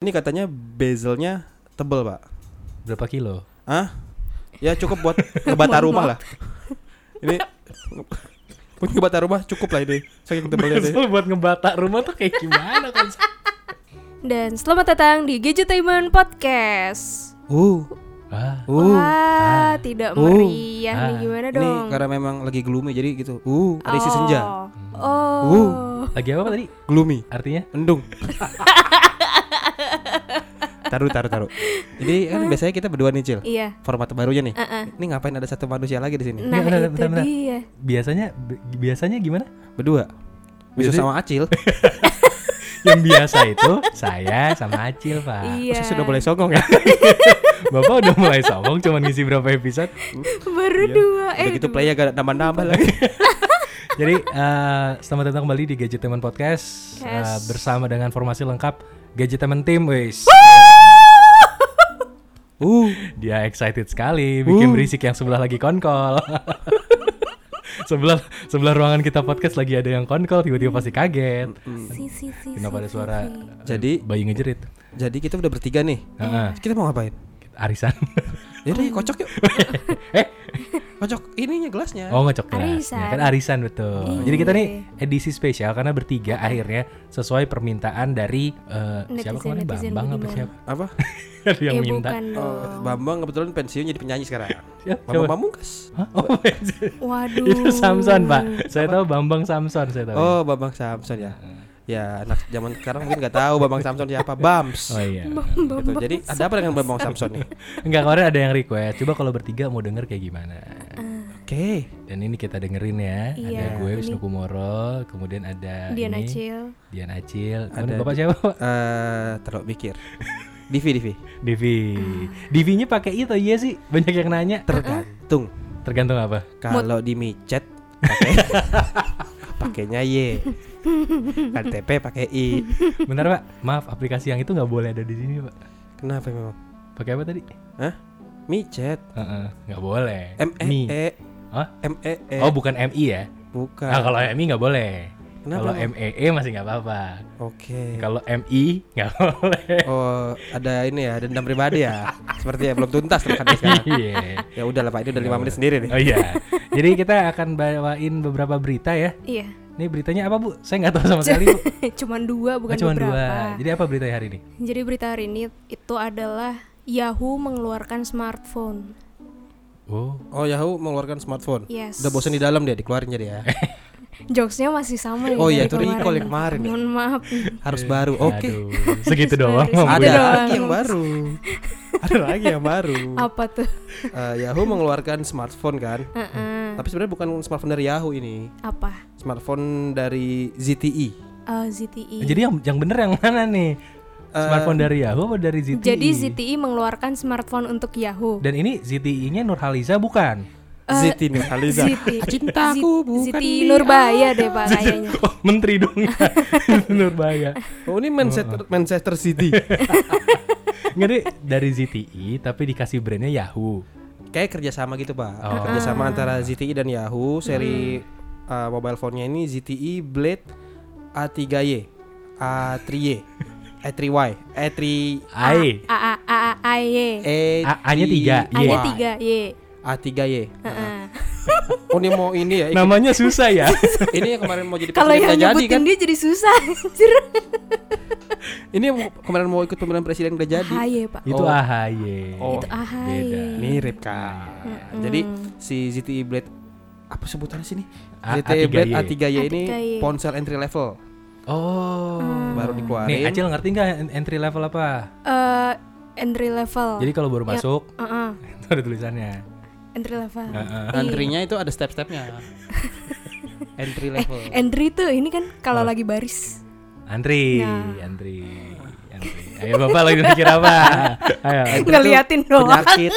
Ini katanya bezelnya tebel, Pak. Berapa kilo? Ah? Ya cukup buat ngebata rumah lah. Ini buat ngebata rumah cukup lah ini. Saking tebelnya deh. Bezel buat ngebata rumah tuh kayak gimana kan? Dan selamat datang di Gadgetainment Podcast. Uh, Ah, uh. Wah, tidak Uh. meriah nih Ah. gimana Ini dong? karena memang lagi gloomy jadi gitu. Uh, ada isi Oh. senja. Oh. Uh. lagi apa tadi? Gloomy. Artinya? Endung. taruh, taruh, taruh. Jadi kan biasanya kita berdua nih, Cil. Iya. Format barunya nih. Uh-uh. Ini ngapain ada satu manusia lagi di sini? Nah, bentar, itu bentar, bentar. dia. Biasanya bi- biasanya gimana? Berdua. Bisa Biasanya- sama Acil. Yang biasa itu saya sama Acil, Pak. Iya. Saya sudah mulai songong ya. Bapak udah mulai sombong cuman ngisi berapa episode. Baru dua. Udah Eh, gitu play gak nambah-nambah lagi. Jadi eh, selamat datang kembali di Gadgetainment Podcast eh, Yes. bersama dengan formasi lengkap Gadgetainment Team, wis. Uh, Dia excited sekali, bikin Uh. berisik yang sebelah lagi konkol. sebelah sebelah ruangan kita podcast lagi ada yang konkol, tiba-tiba pasti kaget. si, si, si, Kenapa si, ada suara si. Jadi bayi ngejerit? jadi kita udah bertiga nih. Heeh. Kita mau ngapain? Arisan. Ya udah, kocok yuk. eh, Kocok ininya gelasnya. oh ngecok gelas. Arisan. Ya, kan arisan betul. Iya. Jadi kita nih edisi spesial karena bertiga akhirnya sesuai permintaan dari eh, siapa kemarin Netizen-netizen Bambang apa siapa? Apa? Ada yang Ya minta. bukan Oh, dong. Bambang kebetulan pensiun jadi penyanyi sekarang. Ya, Bambang siapa? Pamungkas. Hah? Oh, Waduh. itu Samson, Pak. Saya tahu Bambang Samson, saya tahu. Oh, Bambang Samson ya. Ya, anak zaman sekarang mungkin nggak tahu Bambang Samson siapa. Bams. Oh iya. Gitu. Jadi ada apa dengan Bambang Samson nih? Enggak kemarin ada yang request. Coba kalau bertiga mau denger kayak gimana. Oke. Dan ini kita dengerin ya. Iya, ada gue Wisnu Kumoro, kemudian ada Dian ini, Acil. Dian Acil. Ada Kemudian Bapak siapa, Pak? Eh, terlalu mikir. Divi, Divi. Divi. Divinya pakai itu iya sih. Banyak yang nanya. Tergantung. Tergantung apa? Kalau di micet pakai pakainya Y. KTP pakai I. Bentar, Pak. Maaf, aplikasi yang itu nggak boleh ada di sini, Pak. Kenapa memang? Pakai apa tadi? Hah? Micet. Heeh, nggak boleh. M E Mi. E. Hah? M E E. Oh, bukan MI ya? bukan. Nah, kalau MI nggak boleh. Kenapa Kalau emang? MEE masih nggak apa-apa. Oke. Kalau MI nggak boleh. Oh, ada ini ya, dendam pribadi ya. Seperti ya belum tuntas kan sekarang. Iya. Ya udah lah Pak, ini udah lima menit sendiri nih. Oh iya. Jadi kita akan bawain beberapa berita ya. Iya. Ini beritanya apa Bu? Saya nggak tahu sama sekali Bu. Cuman dua bukan Oh, cuma beberapa. dua. Jadi apa beritanya hari ini? Jadi berita hari ini itu adalah Yahoo mengeluarkan smartphone. Oh. Oh, Yahoo mengeluarkan smartphone. Yes. Udah bosan di dalam dia dikeluarin jadi ya. Jokesnya masih sama ya Oh iya, itu recall yang kemarin ya. Mohon maaf. Harus baru. Oke. Aduh, segitu doang. Ada lagi yang baru. Ada lagi yang baru. Apa tuh? Eh, Yahoo mengeluarkan smartphone kan. Heeh. Tapi sebenarnya bukan smartphone dari Yahoo ini. Apa? Smartphone dari ZTE. Eh, ZTE. Jadi yang yang bener yang mana nih? Smartphone dari Yahoo apa dari ZTE? Jadi ZTE mengeluarkan smartphone untuk Yahoo. Dan ini ZTE-nya Nurhaliza bukan? Eh, ZTE Nurhaliza. ZTE. Cintaku bukan ZTE dia. Nurbaya deh Pak kayaknya. Oh, menteri dong. Nurbaya. Oh, ini Manchester Manchester City. Nggak deh, dari ZTE tapi dikasih brandnya Yahoo. Kayak kerjasama gitu pak. Oh. Kerjasama antara ZTE dan Yahoo. Seri Hmm. uh, mobile phone-nya ini ZTE Blade A3y, A3y, A3y, A3 Ai. A A A A A Y. E A- A-nya tiga, Y. A-nya tiga Y. A3y. Heeh. Oh ini mau ini ya. ikut- Namanya susah ya. ini yang kemarin mau jadi Kalau yang nggak jadi nyebutin kan? dia jadi susah. Ini kemarin mau ikut pemilihan presiden udah jadi. AHY Pak. Itu Oh. AHY. Oh. Itu AHY. Beda. Mirip kan. Jadi si ZTE Blade apa sebutannya sini? A- ZTE Blade A3y. A3y ini A3y. ponsel entry level Oh. baru Nih, dikeluarin. Acil ngerti nggak en- entry level apa? Eh, entry level. Jadi kalau baru Ya. masuk Heeh, itu ada tulisannya. entry level. Heeh. Iya. Antrinya itu ada step-stepnya. entry level. Entry tuh ini kan kalau lagi baris. Antri, Nah. antri, antri. Ayo bapak lagi mikir apa? Ayo. Ngeliatin doang. Penyakit,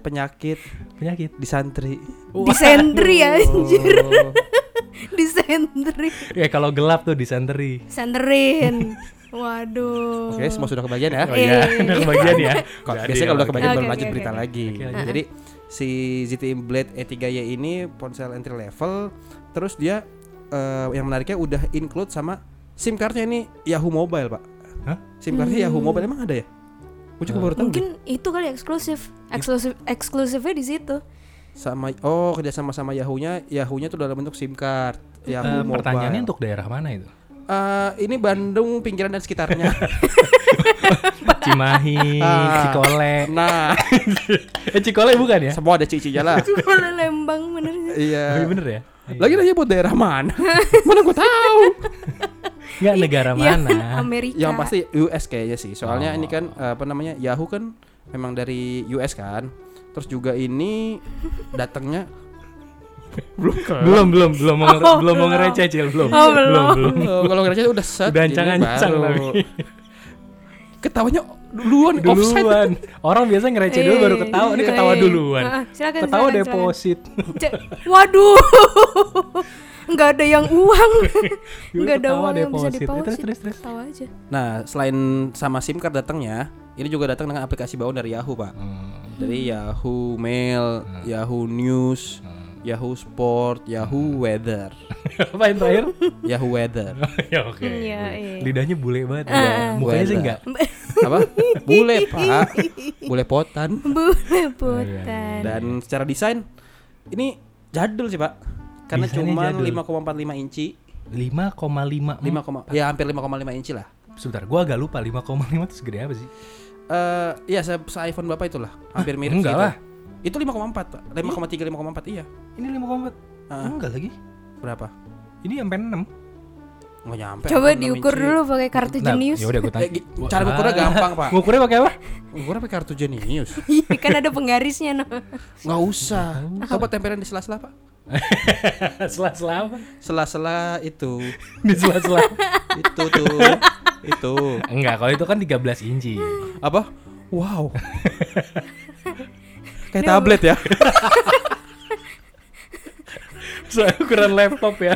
penyakit Penyakit. di santri. Disentri anjir. Oh. Disentri. Ya kalau gelap tuh disentri. Senterin. Waduh. Oke, semua sudah kebagian ya. Oh iya, Eh. udah kebagian ya. Biasanya kalau udah kebagian Oke, baru lanjut oke, berita oke. lagi. Lanjut. Jadi si ZTE Blade E3y ini ponsel entry level, terus dia eh, yang menariknya udah include sama SIM cardnya ini Yahoo Mobile pak. Hah? SIM cardnya Yahoo Mobile emang ada ya? Gue juga Eh, baru tahu. deh. Mungkin itu kali eksklusif. Eksklusif eksklusifnya di situ. Sama oh kerja sama sama Yahoo-nya, Yahoo-nya tuh dalam bentuk SIM card. Yahoo Mobile. pertanyaannya untuk daerah mana itu? Eh, ini Bandung pinggiran dan sekitarnya. Cimahi, Ah. Cikole. nah, Eh Cikole bukan ya? semua ada cicinya lah. Kalau Lembang bener Oh, iya. iya bener ya? Lagi nanya buat daerah mana? mana gue tahu. Enggak negara Iya, mana? Amerika. Yang pasti US kayaknya sih. Soalnya Oh. ini kan eh, apa namanya Yahoo kan memang dari US kan. Terus juga ini datangnya belum kelar. belum belum belum mau Oh, belum mau ngereceh Cil, belum. Oh, belum. belum. Oh, kalau ngerasa udah set Udah ini ancang-ancang baru. tapi. Ketawanya duluan, offside. Duluan. Orang biasa ngereceh dulu baru ketawa, ini Iya, ketawa iya. duluan. Ah, silakan, Ketawa silakan, silakan. deposit. C- Waduh. Nggak ada yang uang. Nggak ada uang yang bisa deposit. Eh, deposit. Terus terus. Tahu aja. Nah, selain sama SIM card datangnya, ini juga datang dengan aplikasi bawaan dari Yahoo, Pak. Hmm. Dari Yahoo Mail, Yahoo News, Yahoo Sport, Yahoo Weather, Apa yang terakhir? Yahoo Weather. ya oke. Iya, iya. Lidahnya bule banget. Ah, ya. Mukanya sih Weather. enggak. Apa? Bule, Pak. Bule potan. Boleh iya. putan. Dan secara desain ini jadul sih, Pak. Karena cuma jadul. 5,45 inci. 5,5 5, koma- ya hampir 5,5 inci lah. Sebentar, gua agak lupa 5,5 itu segede apa sih? Eh, ya se, se iPhone Bapak itulah, hampir mirip enggak gitu. lah. Itu 5,4, Pak. 5,3 5,4 iya. Ini 5,4. Ah. Enggak lagi. Berapa? Ini sampai 6. Nggak nyampe. Coba diukur inci. dulu pakai kartu jenius. ya udah gua tanya. Eh, cara ngukurnya gampang, Pak. Ngukurnya pakai apa? Ngukurnya pakai kartu jenius. Iya, kan ada penggarisnya no. Nggak usah. Coba tempelin di sela-sela, Pak. Sela-sela apa? Sela-sela itu. Di sela-sela. itu tuh. itu. Enggak, kalau itu kan 13 inci. Apa? Wow. Kayak tablet ya. Soalnya ukuran laptop ya.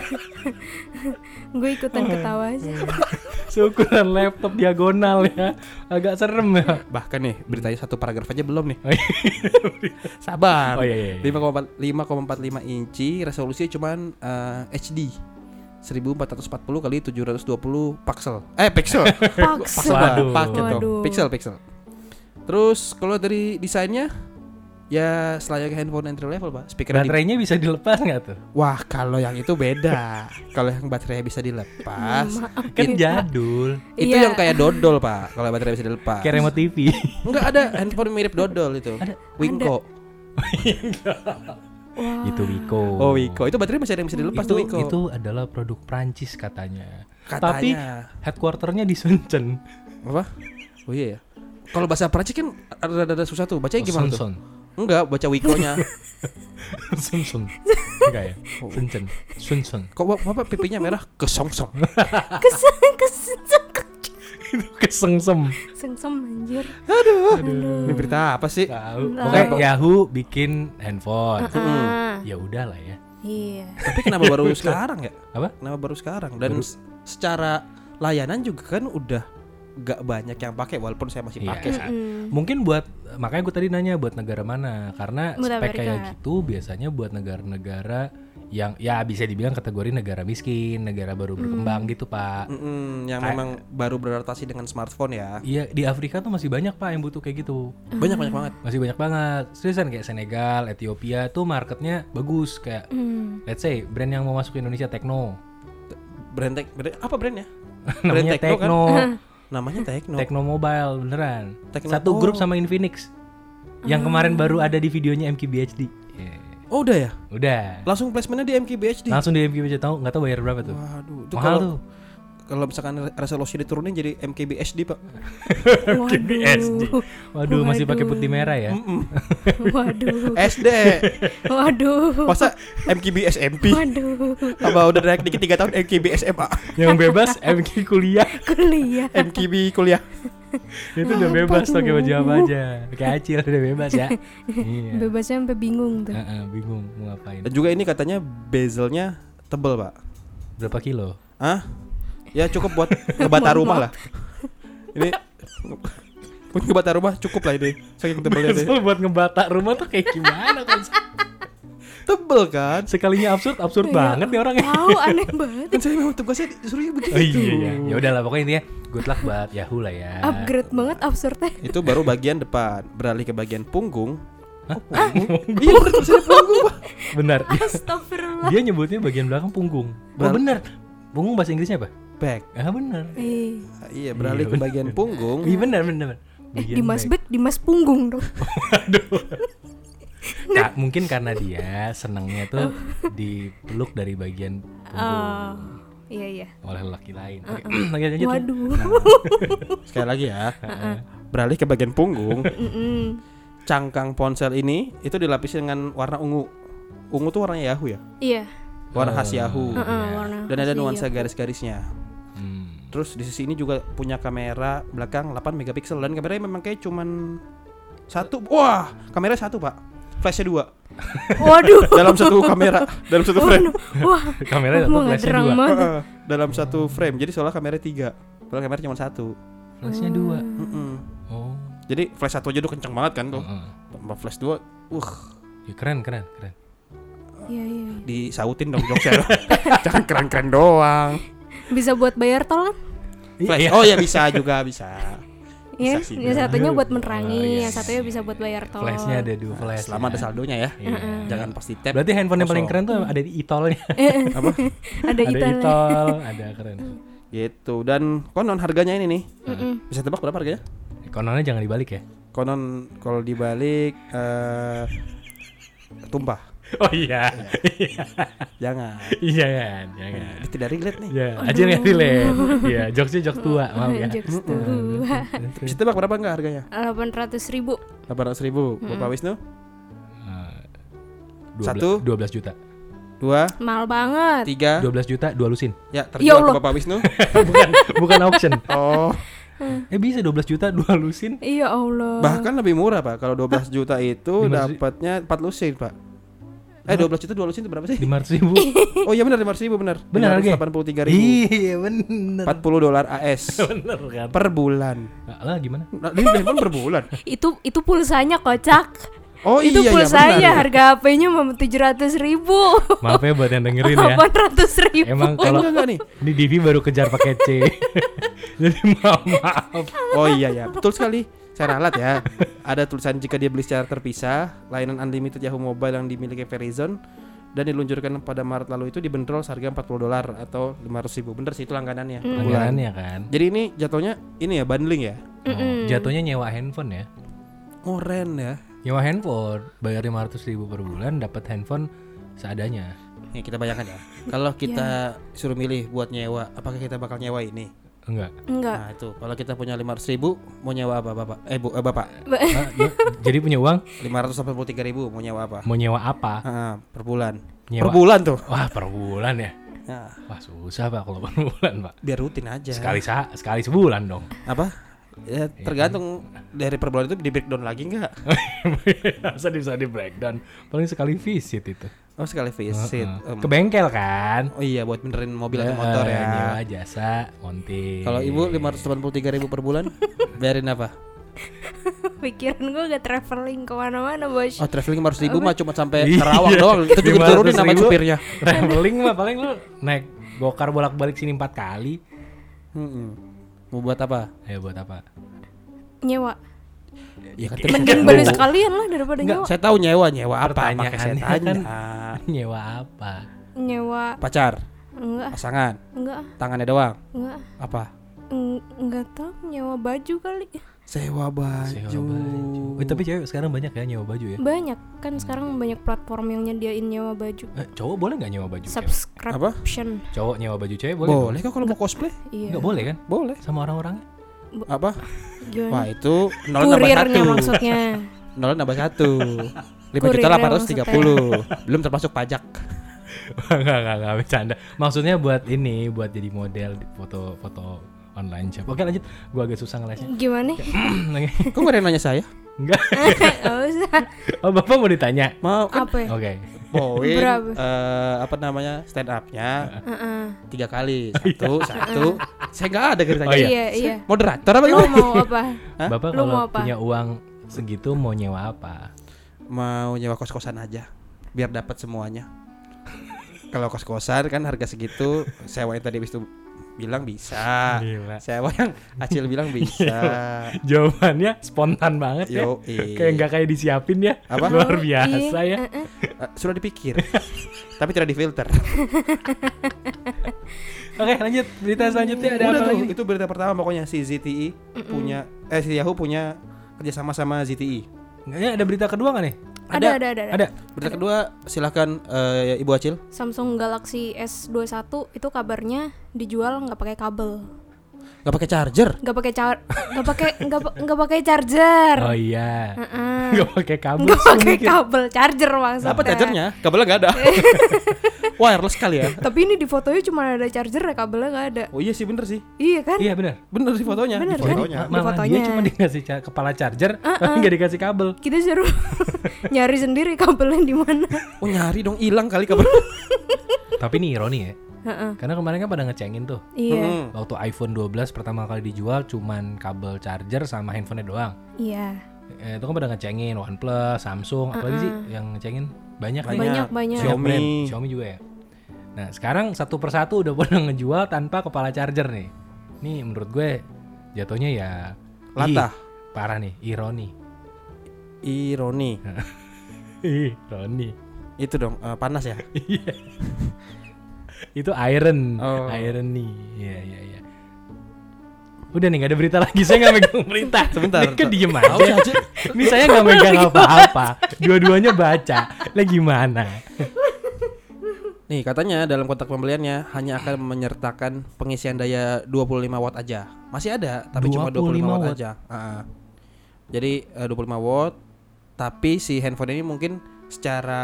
Gue ikutan Oh. ketawa aja. Seukuran laptop diagonal ya. Agak serem ya. Bahkan nih, beritanya satu paragraf aja belum nih. Oh, iya. Sabar. Oh, iya, iya, iya. 5,4 5,45 inci, resolusinya cuman eh, HD. 1440 kali 720 pixel. Eh, pixel. Waduh. Dong. Waduh. Pixel, pixel. Terus kalau dari desainnya ya selayaknya handphone entry level, Pak. Speaker Baterainya bisa dilepas nggak tuh? Wah, kalau yang itu beda. kalau yang baterainya bisa dilepas, Kan jadul. itu Iya. yang kayak dodol, Pak. Kalau baterai bisa dilepas. Kayak remote TV. Enggak ada handphone mirip dodol itu. Wingko. Wah. itu Wiko. Oh, Wiko. Itu baterai masih ada yang bisa dilepas itu, tuh Wiko. itu adalah produk Prancis katanya. Katanya. Tapi headquarternya di Shenzhen. apa? Oh iya ya. Kalau bahasa Prancis kan ada-ada susah tuh. Bacanya gimana tuh? Enggak, baca Wikonya. Shenzhen. Enggak ya? Shenzhen. Shenzhen. Kok bap- bapak pipinya merah kesongsong? Kesel, kesel. Itu kesengsem. Sengsem anjir. Ini berita apa sih? Tahu. Lah. Pokoknya Yahoo bikin handphone. Ah, Ya udahlah ya. Iya. Tapi kenapa baru sekarang ya? Apa? Kenapa baru sekarang? Dan s- secara layanan juga kan udah gak banyak yang pakai walaupun saya masih Iya. pakai. sih. Mm. Mungkin buat makanya gue tadi nanya buat negara mana karena Buat spek kayak gitu biasanya buat negara-negara yang ya bisa dibilang kategori negara miskin, negara baru berkembang gitu pak. Mm-mm, yang Kayak- memang baru beradaptasi dengan smartphone ya. Iya di Afrika tuh masih banyak pak yang butuh kayak gitu, Banyak banyak banget. masih banyak banget. Seriusan kayak Senegal, Ethiopia tuh marketnya bagus kayak Mm. let's say brand yang mau masuk ke Indonesia Tekno, Brand brand, apa brandnya? namanya Tekno kan? Namanya Tekno. Tekno Mobile beneran. Tekno- Satu oh. grup sama Infinix, yang kemarin baru ada di videonya MKBHD. Yeah. Oh udah ya? Udah. Langsung placementnya di MKBHD. Langsung di MKBHD tahu nggak tahu bayar berapa tuh? Waduh, itu Mahal kalau tuh. Kalau misalkan resolusi diturunin jadi MKBHD, Pak. Waduh. Waduh, masih pakai putih merah ya. Waduh. SD. Waduh. Masa MKB SMP? Waduh. Apa udah naik dikit 3 tahun MKB SMA? Yang bebas MK kuliah. Kuliah. MKB kuliah. Itu udah bebas pakai baju apa aja. Pakai acil udah bebas ya. iya. Bebasnya sampai bingung tuh. Heeh, bingung mau ngapain. Dan juga ini katanya bezelnya tebel, Pak. Berapa kilo? Hah? Ya cukup buat ngebata rumah lah. Ini buat ngebata rumah cukup lah ini. Saking tebelnya deh. Buat ngebata rumah tuh kayak gimana kan? Tebel kan? Sekalinya absurd, absurd Iya. banget nih orangnya. Tahu aneh banget. Kan saya memang tugasnya disuruhnya begitu. Oh iya iya. Ya udahlah pokoknya intinya good luck buat Yahoo lah ya. Upgrade banget absurdnya. Itu baru bagian depan. Beralih ke bagian punggung. Oh, punggung. iya bener tulisannya punggung, Pak. Benar. Dia, Astagfirullah. dia nyebutnya bagian belakang punggung. Oh benar. Punggung bahasa Inggrisnya apa? Back. Ah benar. Eh, Iya, beralih Iya, ke bagian punggung. Iya benar benar. eh Bagian Dimas back. Bek, Dimas punggung dong. Ka- mungkin karena dia senangnya tuh dipeluk dari bagian punggung Oh, iya iya. oleh lelaki lain. Oke, lagi lanjut. Waduh. Sekali lagi ya. Beralih ke bagian punggung. Cangkang ponsel ini itu dilapisi dengan warna ungu. Ungu tuh warnanya Yahoo ya. Iya. Warna khas Yahoo. iya. Heeh, warna Dan ada nuansa Yahoo. garis-garisnya. Hmm. Terus di sisi ini juga punya kamera belakang 8 megapiksel dan kameranya memang kayak cuman satu. Wah, kamera satu pak. Flashnya dua Waduh. dalam satu kamera dalam satu frame. Wah, Kamera satu, flashnya dua. Heeh, dalam satu frame. Jadi soalnya kamera tiga. Padahal kamera cuma satu. Flashnya dua. Mm-mm. Oh. Jadi flash satu aja udah kenceng banget kan tuh. Heeh. Tambah flash dua, uh, Ya, keren keren keren. Iya iya. iya. disautin dong jokesnya. Jangan keren-keren doang. Bisa buat bayar tol kan? Flash. Iya. Oh ya bisa juga bisa. Iya, yang satunya buat Oh, menerangi, iya, yang satunya bisa buat bayar tol. Flashnya ada dua flash. Selama ada ya. saldonya ya. Iya. Jangan pasti tap. Berarti handphone yang paling keren tuh ada di itolnya. apa? Ada itol, ada keren. Gitu. Dan konon harganya ini nih. Mm-mm. Bisa tebak berapa harganya? Kononnya jangan dibalik ya. Konon kalau dibalik eh tumpah. Oh iya. Jangan. Iya kan, jangan. Ini tidak relate nih. Ya, aja nggak relate. Iya, jokesnya jokes tua, maaf ya. Jokes tua. Bisa tebak berapa enggak harganya? Delapan ratus ribu. 800 ribu. Bapak Wisnu? Eh, Satu. 12 juta. Dua, Mahal banget. tiga. 12 juta dua lusin. Ya, Ya terjual Allah. ke Bapak Wisnu. bukan bukan auction. Oh, Eh bisa 12 juta dua lusin. Iya Allah. bahkan lebih murah, Pak. Kalau 12 juta itu 15 dapatnya 4 lusin, Pak. Eh, 12 juta 2 lusin itu berapa sih? 500 ribu. Oh iya benar 500 ribu benar. Benar harganya? 83 ribu. Iya bener. 40 dolar AS Bener kan. per bulan. Nah, lah gimana? Nah, ini handphone per bulan. itu itu pulsanya kocak. Oh itu iya iya pulsanya benar. harga HP-nya mau tujuh ratus ribu. Maaf ya buat yang dengerin ya. Delapan ratus ribu. Emang kalau enggak enggak nih. di Divi baru kejar pakai C. Jadi maaf maaf. Oh iya ya, betul sekali. Saya ralat ya. Ada tulisan jika dia beli secara terpisah, layanan unlimited Yahoo Mobile yang dimiliki Verizon dan diluncurkan pada Maret lalu itu dibanderol seharga 40 dolar atau 500 ribu. Bener sih itu langganannya bulan. Langganannya kan. Jadi ini jatuhnya ini ya bundling ya. Oh, jatuhnya nyewa handphone ya. Oh ren ya. Nyewa handphone bayar 500 ribu per bulan dapat handphone seadanya. Nih kita bayangkan ya. Kalau kita suruh milih buat nyewa, apakah kita bakal nyewa ini? Enggak. Enggak. Nah itu. Kalau kita punya 500 ribu, mau nyewa apa bapak? Eh bu, eh, bapak. Ah, lu- jadi punya uang 583 ribu mau nyewa apa? mau nyewa apa? Ah, per bulan. Nyewa. Per bulan tuh. Wah per bulan ya. Nah, Wah susah pak kalau per bulan pak. biar rutin aja. Sekali sa sekali sebulan dong. apa ya tergantung dari per bulan itu di breakdown lagi nggak Masa bisa di breakdown. Paling sekali visit itu. Oh sekali visit Heeh. Em, Ke bengkel kan. oh iya buat benerin mobil atau motor ya Nyewa jasa montir. kalau ibu 583 ribu per bulan biarin apa Pikiran gue gak traveling ke mana-mana bos. oh traveling 500 ribu mah cuma sampai Iya. Karawang doang itu juga 500 turunin nama supirnya traveling mah paling lu naik gokar bolak-balik sini empat kali. Mau buat apa Ya buat apa? Nyewa. Ya kan Mending beli sekalian lah daripada Enggak, nyewa. saya tahu nyewa nyewa apa makanya saya Pertanyaannya tanya kan- Nyewa apa? Nyewa. pacar Enggak, pasangan enggak, tangannya doang enggak. apa Eng- Enggak tahu nyewa baju kali. sewa baju, Sewa baju. Eh, tapi cewek sekarang banyak ya nyewa baju ya. Banyak kan sekarang banyak platform yang nyediain nyewa baju. Eh, cowok boleh nggak nyewa baju? Subscription. Cowok nyewa baju cewek boleh? boleh kok kalau mau cosplay Iya. Nggak boleh kan? boleh Sama orang-orangnya? Apa Gimana? wah itu nol nambah Kurirnya satu maksudnya. nol nambah satu lima juta delapan ratus tiga puluh belum termasuk pajak Enggak, enggak, enggak bercanda. Maksudnya buat ini, buat jadi model di foto-foto online shop. Oke lanjut, gua agak susah ngelesnya. Gimana? kok gak ada yang nanya saya Enggak. Gak usah. Oh, Bapak mau ditanya? mau kan Apa ya? Oke. poin Berapa? eh, apa namanya stand upnya Heeh. tiga kali satu satu saya nggak ada ceritanya Oh, iya. Iya, iya. moderator apa gimana mau apa? Hah? Bapak Lu kalau mau apa? punya uang segitu mau nyewa apa? mau nyewa kos kosan aja biar dapat semuanya kalau kos kosan kan harga segitu sewa yang tadi habis itu bilang bisa. Gila. Siapa yang Acil bilang bisa. Jawabannya spontan banget ya. Yo, Kayak nggak kayak disiapin ya. Apa? Luar biasa iya, ya. Eh, sudah dipikir. Tapi tidak difilter. Oke, lanjut. Berita selanjutnya ada Udah apa tuh, lagi? itu berita pertama pokoknya si ZTE punya eh si Yahoo punya kerjasama sama ZTE. Kayaknya ada berita kedua nggak nih? Ada, ada, ada, ada. Ada. Berita kedua silahkan eh, Ibu Acil. Samsung Galaxy S21 itu kabarnya dijual nggak pakai kabel, Gak pakai charger. nggak pakai car, nggak pakai nggak pakai charger, Oh iya. Heeh. Nggak pakai kabel. nggak pakai kabel, charger maksudnya. Apa chargernya? Kabelnya nggak ada. Wireless kali ya. Tapi ini di fotonya cuma ada charger, ya kabelnya nggak ada. Oh iya sih bener sih. Iya kan? Iya benar. Bener sih fotonya. Bener Di kan? fotonya. Malah fotonya. dia cuma dikasih ca- kepala charger, tapi nggak dikasih kabel. Kita suruh nyari sendiri kabelnya di mana. Oh nyari dong hilang kali kabel. Tapi ini ironi ya. Heeh. Karena kemarin kan pada ngecengin tuh. Iya, Hmm. Waktu iPhone 12 pertama kali dijual cuman kabel charger sama handphonenya doang. iya. Eh, itu kan pada ngecengin OnePlus, Samsung, apalagi sih yang ngecengin banyak nih. Banyak banyak. Xiaomi. brand. Xiaomi juga ya. Nah sekarang satu persatu udah pada ngejual tanpa kepala charger nih. Nih menurut gue jatuhnya ya Latah. ih, parah nih, ironi. Ironi. ironi. Itu dong eh, panas ya. Itu iron, Oh. irony. Iya iya iya. Udah nih gak ada berita lagi. Saya nggak megang berita. Sebentar, Mereka sebentar. diem aja. Ini saya nggak megang apa-apa. Dua-duanya baca. Lah gimana? Nih katanya dalam kotak pembeliannya hanya akan menyertakan pengisian daya 25 watt aja. Masih ada tapi cuma 25 watt, watt. aja. Ah. Jadi eh, 25 watt tapi si handphone ini mungkin secara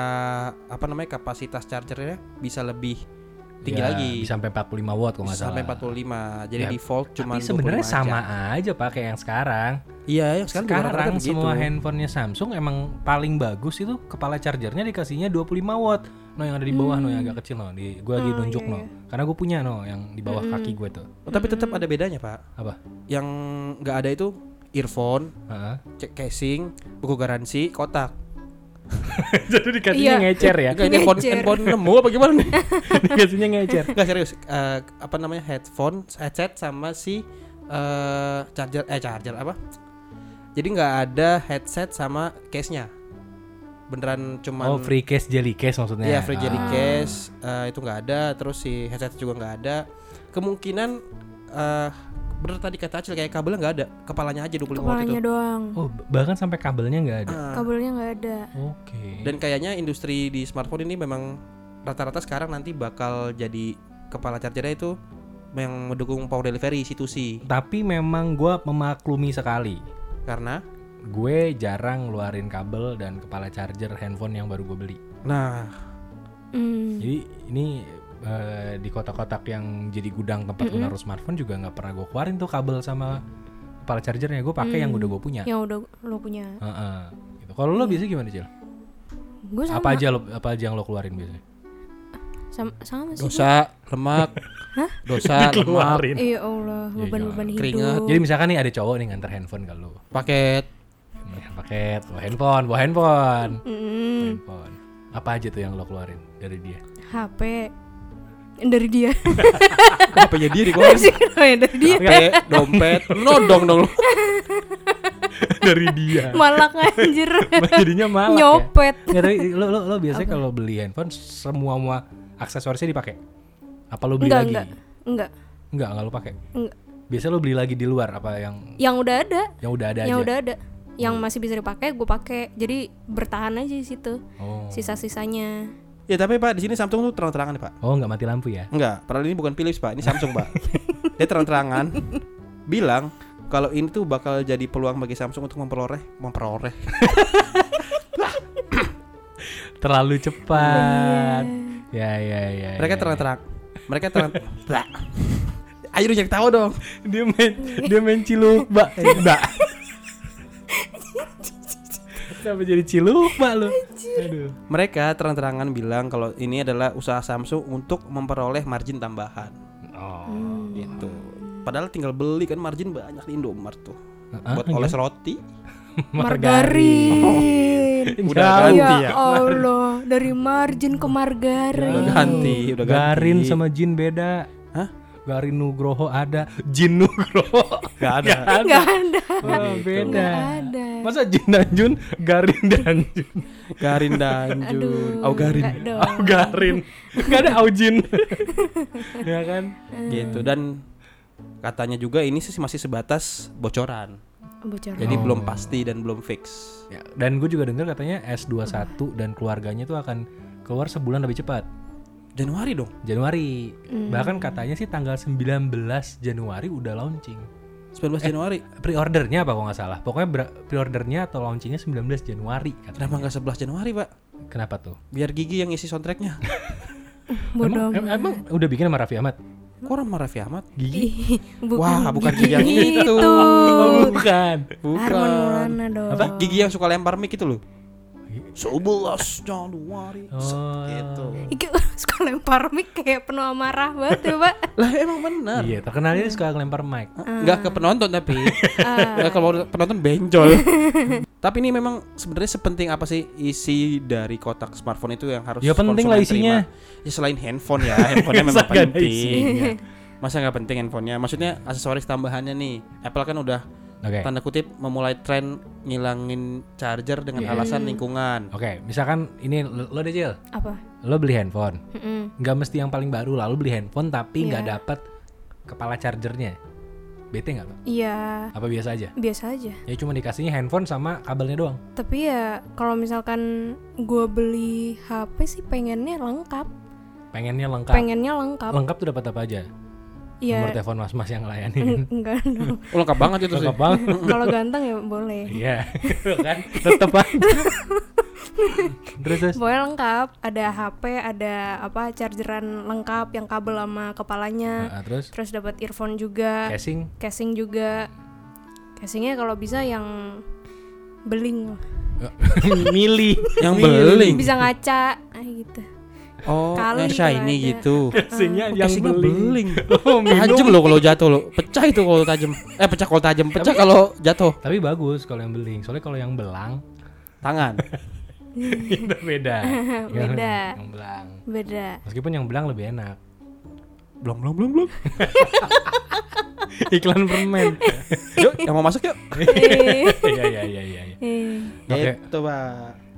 apa namanya kapasitas chargernya bisa lebih tinggi Ya, lagi. Bisa sampai 45 watt kalau nggak salah. sampai 45. Jadi Ya, default cuma Tapi sebenarnya 25 sama aja. aja pak kayak yang sekarang. Iya, yang sekarang, Sekarang begitu. semua handphonenya Samsung emang paling bagus itu kepala chargernya dikasihnya 25 watt. No yang ada di bawah no yang agak kecil no. Di gua lagi Oh, nunjuk iya, no. Karena gue punya no yang di bawah kaki gue tuh. Oh, tapi tetap ada bedanya, Pak. Apa? Yang nggak ada itu earphone, Heeh. cek casing, buku garansi, kotak. Jadi dikasihnya Iya. ngecer ya. Enggak ini handphone, handphone nemu apa gimana nih? dikasihnya ngecer. Enggak serius. Eh, apa namanya? Headphone, headset sama si eh charger eh charger apa? Jadi nggak ada headset sama case-nya. Beneran cuman Oh free case jelly case maksudnya. Iya, free jelly Ah. case eh, itu nggak ada, terus si headset juga nggak ada. Kemungkinan eh bener tadi kata Acil kayak kabelnya nggak ada, kepalanya aja 25 watt itu. Kepalanya doang. Oh bahkan sampai kabelnya nggak ada. Ah, Kabelnya nggak ada. Oke. dan kayaknya industri di smartphone ini memang rata-rata sekarang nanti bakal jadi kepala chargernya itu yang mendukung power delivery C2C Tapi memang gua memaklumi sekali. karena Gue jarang ngeluarin kabel dan kepala charger handphone yang baru gue beli. nah Hmm. Jadi ini eh, di kotak-kotak yang jadi gudang tempat gue naruh smartphone juga nggak pernah gue keluarin tuh kabel sama kepala chargernya. Gue pakai yang udah gue punya. Yang udah lo punya. Heeh. Gitu. Kalau lo biasanya gimana Cil? Gue sama. Apa aja lo apa aja yang lo keluarin biasanya? Sama, sama sih. dosa lemak dosa lemak. Iya Allah, beban-beban hidup. keringat. Jadi misalkan nih ada cowok nih nganter handphone ke lo. paket Paket, bawa handphone, bawa handphone. Mm, Handphone. Apa aja tuh yang lo keluarin dari dia? HP dari dia. apa diri kok Sih, kenapa dari dia. HP dompet nodong dong dari dia. Malak anjir. Jadinya malah Nyopet. ya. Nggak, tapi lo, lo, lo biasanya kalau beli handphone semua semua aksesorisnya dipakai? Apa lo beli Enggak, lagi? enggak. Enggak. Enggak, enggak lo pakai. Enggak. Biasa lo beli lagi di luar apa yang Yang udah ada, yang udah ada yang aja? udah ada. Yang masih bisa dipakai gue pakai. Jadi bertahan aja di situ. Oh. Sisa-sisanya. Ya tapi pak di sini Samsung tuh terang-terangan pak Oh, nggak mati lampu ya? enggak padahal ini bukan Philips pak ini Samsung pak dia terang-terangan bilang kalau ini tuh bakal jadi peluang bagi Samsung untuk memperoleh memperoleh Terlalu cepat. Ya, ya, ya. mereka ya, terang-terang mereka terang ayo cari tahu dong ya. Dia main dia main ciluk, Mbak. Mbak. Kenapa jadi ciluk, Mbak lu? Aduh. mereka terang-terangan bilang kalau ini adalah usaha Samsung untuk memperoleh margin tambahan Oh. gitu padahal tinggal beli kan margin banyak di Indomaret tuh buat oles roti Margarin. udah ganti Ya ya Allah, dari margin ke margarin. udah ganti udah ganti Garin sama Jin beda. Hah? Garin Nugroho ada, Jin Nugroho Gak ada. Nggak ada. Oh, beda. Nggak ada. Masa Jin dan Jun, Garin dan Jun. Garin Danjun. Aduh. Oh Garin. Oh, Garin. Gak ada Aujin. ya kan? Gitu dan katanya juga ini sih masih sebatas bocoran. Bocor. Jadi Oh. belum pasti dan belum fix. Ya, dan gue juga dengar katanya S21 dan keluarganya tuh akan keluar sebulan lebih cepat. Januari dong. Januari. Bahkan katanya sih tanggal 19 Januari udah launching. 19 Januari. Pre-ordernya apa kalau nggak salah? Pokoknya pre-ordernya atau launchingnya 19 Januari katanya. Kenapa nggak 11 Januari, Pak? Kenapa tuh? Biar Gigi yang isi soundtracknya. Bodoh. Emang, em- emang udah bikin sama Raffi Ahmad? Kok orang sama Raffi Ahmad? Gigi? Bukan Wah, bukan gigi yang itu. Oh, bukan. Bukan. Arman dong. Apa? Gigi yang suka lempar mic itu loh. 11 Januari. Oh. Gitu. Suka lempar mic kayak penuh amarah banget ya pak Lah emang benar. Iya, terkenalnya dia suka ngelempar mic. Nggak ke penonton tapi Nggak kalau penonton benjol. tapi ini memang sebenarnya sepenting apa sih isi dari kotak smartphone itu yang harus Ya penting lah isinya. terima? Ya selain handphone ya, handphonenya memang penting. isinya? Masa nggak penting handphonenya? Maksudnya aksesoris tambahannya nih. Apple kan udah Oke. tanda kutip memulai tren ngilangin charger dengan Iya. alasan lingkungan. Oke, misalkan ini lo, lo deh apa lo beli handphone, nggak mesti yang paling baru lalu beli handphone tapi nggak Iya. dapat kepala chargernya. Bete nggak lo? iya Apa biasa aja? biasa aja Ya cuma dikasihnya handphone sama kabelnya doang. tapi ya kalau misalkan gue beli HP sih pengennya lengkap Pengennya lengkap. pengennya lengkap Lengkap tuh dapat apa aja? Nomor ya telepon mas-mas yang layanin. en- enggak dong Oh, lengkap banget itu sih. Lengkap banget. kalau ganteng ya boleh Iya, kan? Tetep aja. terus terus. Pokoknya lengkap, ada HP, ada apa chargeran lengkap yang kabel sama kepalanya. Nah, terus Terus dapat earphone juga, casing. casing juga. Casingnya kalau bisa yang beling, Mili. Yang beling. bisa ngaca, ah gitu. Oh, Kali yang shiny ada. gitu. Casingnya Oh, yang casingnya beling. beling. Oh. Tajam loh kalau jatuh loh. Pecah itu kalau tajam. Eh pecah kalau tajam, pecah kalau jatuh. Tapi bagus kalau yang beling. Soalnya kalau yang belang Tangan. itu beda. Yang- Beda. Yang belang. Beda. Meskipun yang belang lebih enak. Belum belum belum belum. Iklan permen. Yuk, yang mau masuk yuk. Iya iya iya iya. iya. Eh, Oke. Gitu, Pak.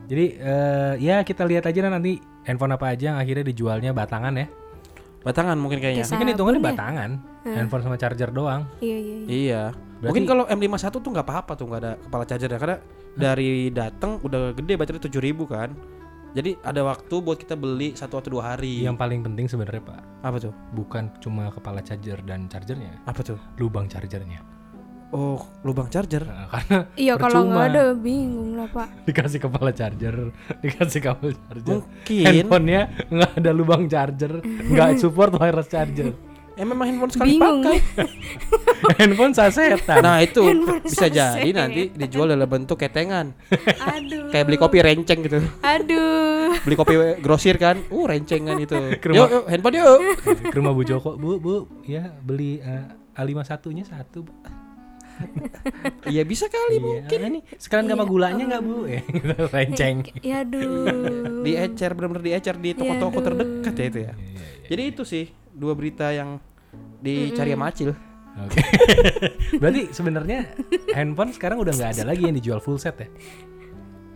Jadi eh, ya kita lihat aja nanti handphone apa aja yang akhirnya dijualnya batangan ya. Batangan mungkin kayaknya. Kisah. Mungkin hitungannya Sabun ya? batangan. Handphone sama charger doang. iya iya. iya. Iya. Berarti- Mungkin kalau M51 tuh nggak apa-apa tuh nggak ada kepala charger ya karena dari datang udah gede baterai 7000 kan. Jadi ada waktu buat kita beli satu atau dua hari. Yang paling penting sebenarnya Pak, apa tuh? bukan cuma kepala charger dan chargernya, Apa tuh? lubang chargernya. Oh, lubang charger. Nah, karena Iya kalau nggak ada bingung lah pak. dikasih kepala charger, dikasih kabel charger. Mungkin Handphonenya nggak ada lubang charger, nggak support wireless charger. ya memang handphone sekali Bingung. pakai. Handphone sasetan. Nah, itu Handphone bisa jadi saset. nanti dijual dalam bentuk ketengan. Aduh. Kayak beli kopi renceng gitu. Aduh. Beli kopi grosir kan. Uh, rencengan itu. Ke rumah. Yuk, yuk, handphone yuk. Ke rumah Bu Joko, Bu, Bu, ya beli eh, A51-nya satu, Bu. Iya bisa kali Iya, ah, nih sekalian sama gulanya nggak Bu? Eh, gitu, renceng. Ya aduh. Diecer benar-benar diecer di toko-toko Yaduh. terdekat ya itu ya. Jadi itu sih dua berita yang dicari sama Acil. Oke. Berarti sebenarnya handphone sekarang udah nggak ada lagi yang dijual full set ya?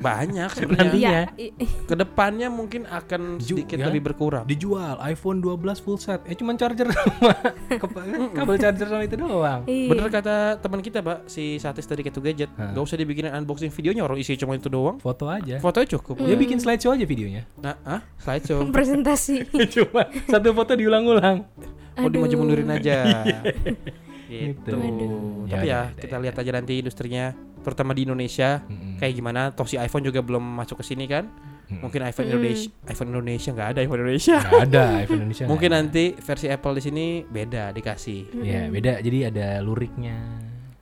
Banyak Nanti. sebenarnya. Ya, Iya. Ke depannya mungkin akan sedikit ya. lebih berkurang. Dijual iPhone 12 full set. Eh cuman charger sama kabel charger sama itu doang. iya. Bener kata teman kita, Pak, si Satis dari Ketu Gadget, Hah. nggak usah dibikinin unboxing videonya, orang isi cuma itu doang. Foto aja. Fotonya cukup. Dia bikin slideshow aja videonya. Nah, ah, slideshow. presentasi. Cuma satu foto diulang-ulang. Mau dimaju mundurin aja. Gitu. Aduh. Tapi Ya ya, udah, kita ya lihat aja nanti industrinya, terutama di Indonesia, Mm-mm. kayak gimana. Toh si iPhone juga belum masuk ke sini kan? Mm-mm. Mungkin iPhone Indonesia, iPhone Indonesia nggak ada iPhone Indonesia. Nggak ada iPhone Indonesia. Mungkin ada. nanti versi Apple di sini beda dikasih. Ya beda. Jadi ada luriknya.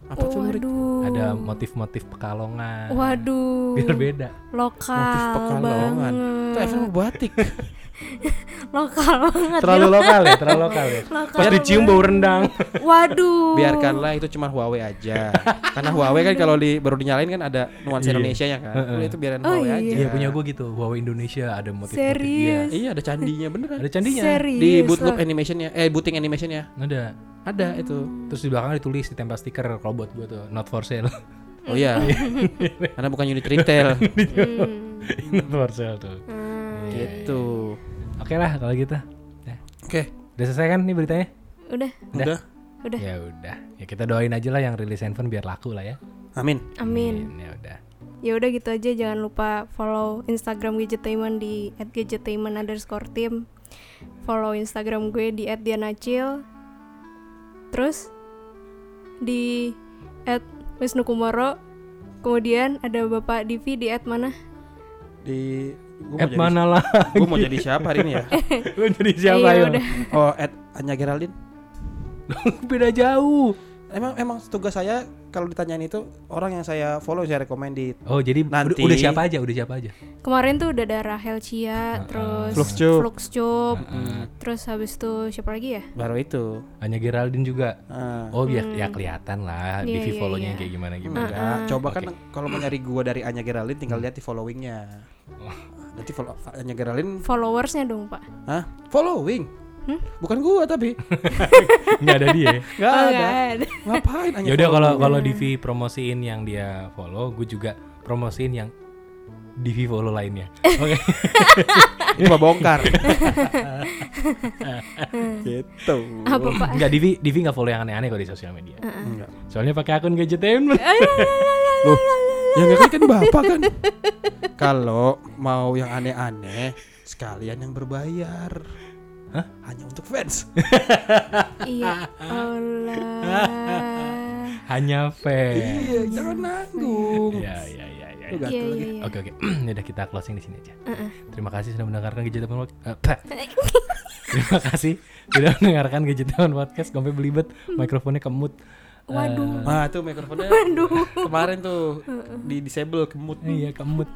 Apa tuh lurik? Waduh. Ada motif-motif pekalongan. Waduh. Biar beda. Lokal Motif Pekalongan. Itu iPhone batik. lokal banget. Terlalu lokal ya, terlalu lokal ya. Lokal Pas dicium bau rendang. Waduh. Biarkanlah itu cuma Huawei aja. Karena Huawei kan kalau di, baru dinyalain kan ada nuansa Iya. Indonesia nya kan. Udah itu biarin Oh, Huawei iya. aja. Iya punya gue gitu, Huawei Indonesia ada motif Serius? Iya, ada candinya beneran. Ada candinya. Serius. Di bootloop animationnya, eh booting animationnya Ada. ada itu. Terus di belakang ditulis ditempel stiker kalau buat gue tuh not for sale. Oh iya. Karena bukan unit retail. Hmm. not for sale tuh. Hmm. gitu. Oke lah kalau gitu. Ya. Oke, Udah selesai kan nih beritanya? Udah, udah. udah. Ya udah. Ya kita doain aja lah yang rilis handphone biar laku lah ya. Amin. Amin. Ya udah. Ya udah gitu aja. Jangan lupa follow Instagram Gadgetainment di @gadgetainment underscore team. Follow Instagram gue di @dianacil. Terus di @wisnukumoro. Kemudian ada Bapak Divi di mana? Di gua mau At jadi- mana lah? Gua mau jadi siapa hari ini ya? Lu jadi siapa Iya, ya? udah. Oh, at Anya Geraldine. Beda jauh. Emang emang tugas saya kalau ditanyain itu orang yang saya follow saya rekomend di Oh jadi udah, Nanti- udah siapa aja? Udah siapa aja? Kemarin tuh udah ada Rahel Chia, terus Fluxcup. Fluxcup, Heeh. terus habis itu siapa lagi ya? baru itu. Hanya Geraldine juga. Ah. Oh biar ya kelihatan lah Iya, di iya, follow-nya iya. kayak gimana gimana. Enggak, coba kan kalau mau nyari gua dari Anya Geraldine tinggal lihat di followingnya. Oh. Nanti follow Anya Geraldine, Followersnya dong pak? hah? Following. Bukan gua tapi. Nggak ada dia. Enggak Oh, ada. nggak ada. Ngapain? Ya udah kalau kalau Divi promosiin yang dia follow, gue juga promosiin yang Divi follow lainnya. Oke. itu mah bongkar. gitu. Apa pak? Enggak Divi Divi nggak follow yang aneh-aneh kalau di sosial media. Enggak. Soalnya pakai akun Gadgetainment. Loh, yang ngerti kan bapak kan. Kalau mau yang aneh-aneh, sekalian yang berbayar. Hah? Hanya untuk fans. Iya Allah. Hanya fans. iya, jangan nanggung. Ya ya ya ya. Lu ya. gatel Iya lagi. iya iya. Oke oke. Udah kita closing di sini aja. Heeh. Terima kasih sudah mendengarkan Podcast. Eh, pah. Terima kasih sudah mendengarkan Gadgetainment Podcast. Sampai belibet, mikrofonnya kemut. Waduh. Nah, tuh mikrofonnya kemarin tuh di disable kemut. Iya kemut.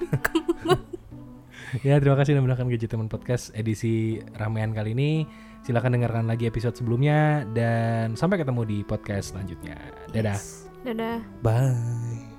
ya terima kasih sudah mendengarkan Gadgetainment Podcast edisi ramean kali ini. Silakan dengarkan lagi episode sebelumnya dan sampai ketemu di podcast selanjutnya. Dadah. Dadah. Bye.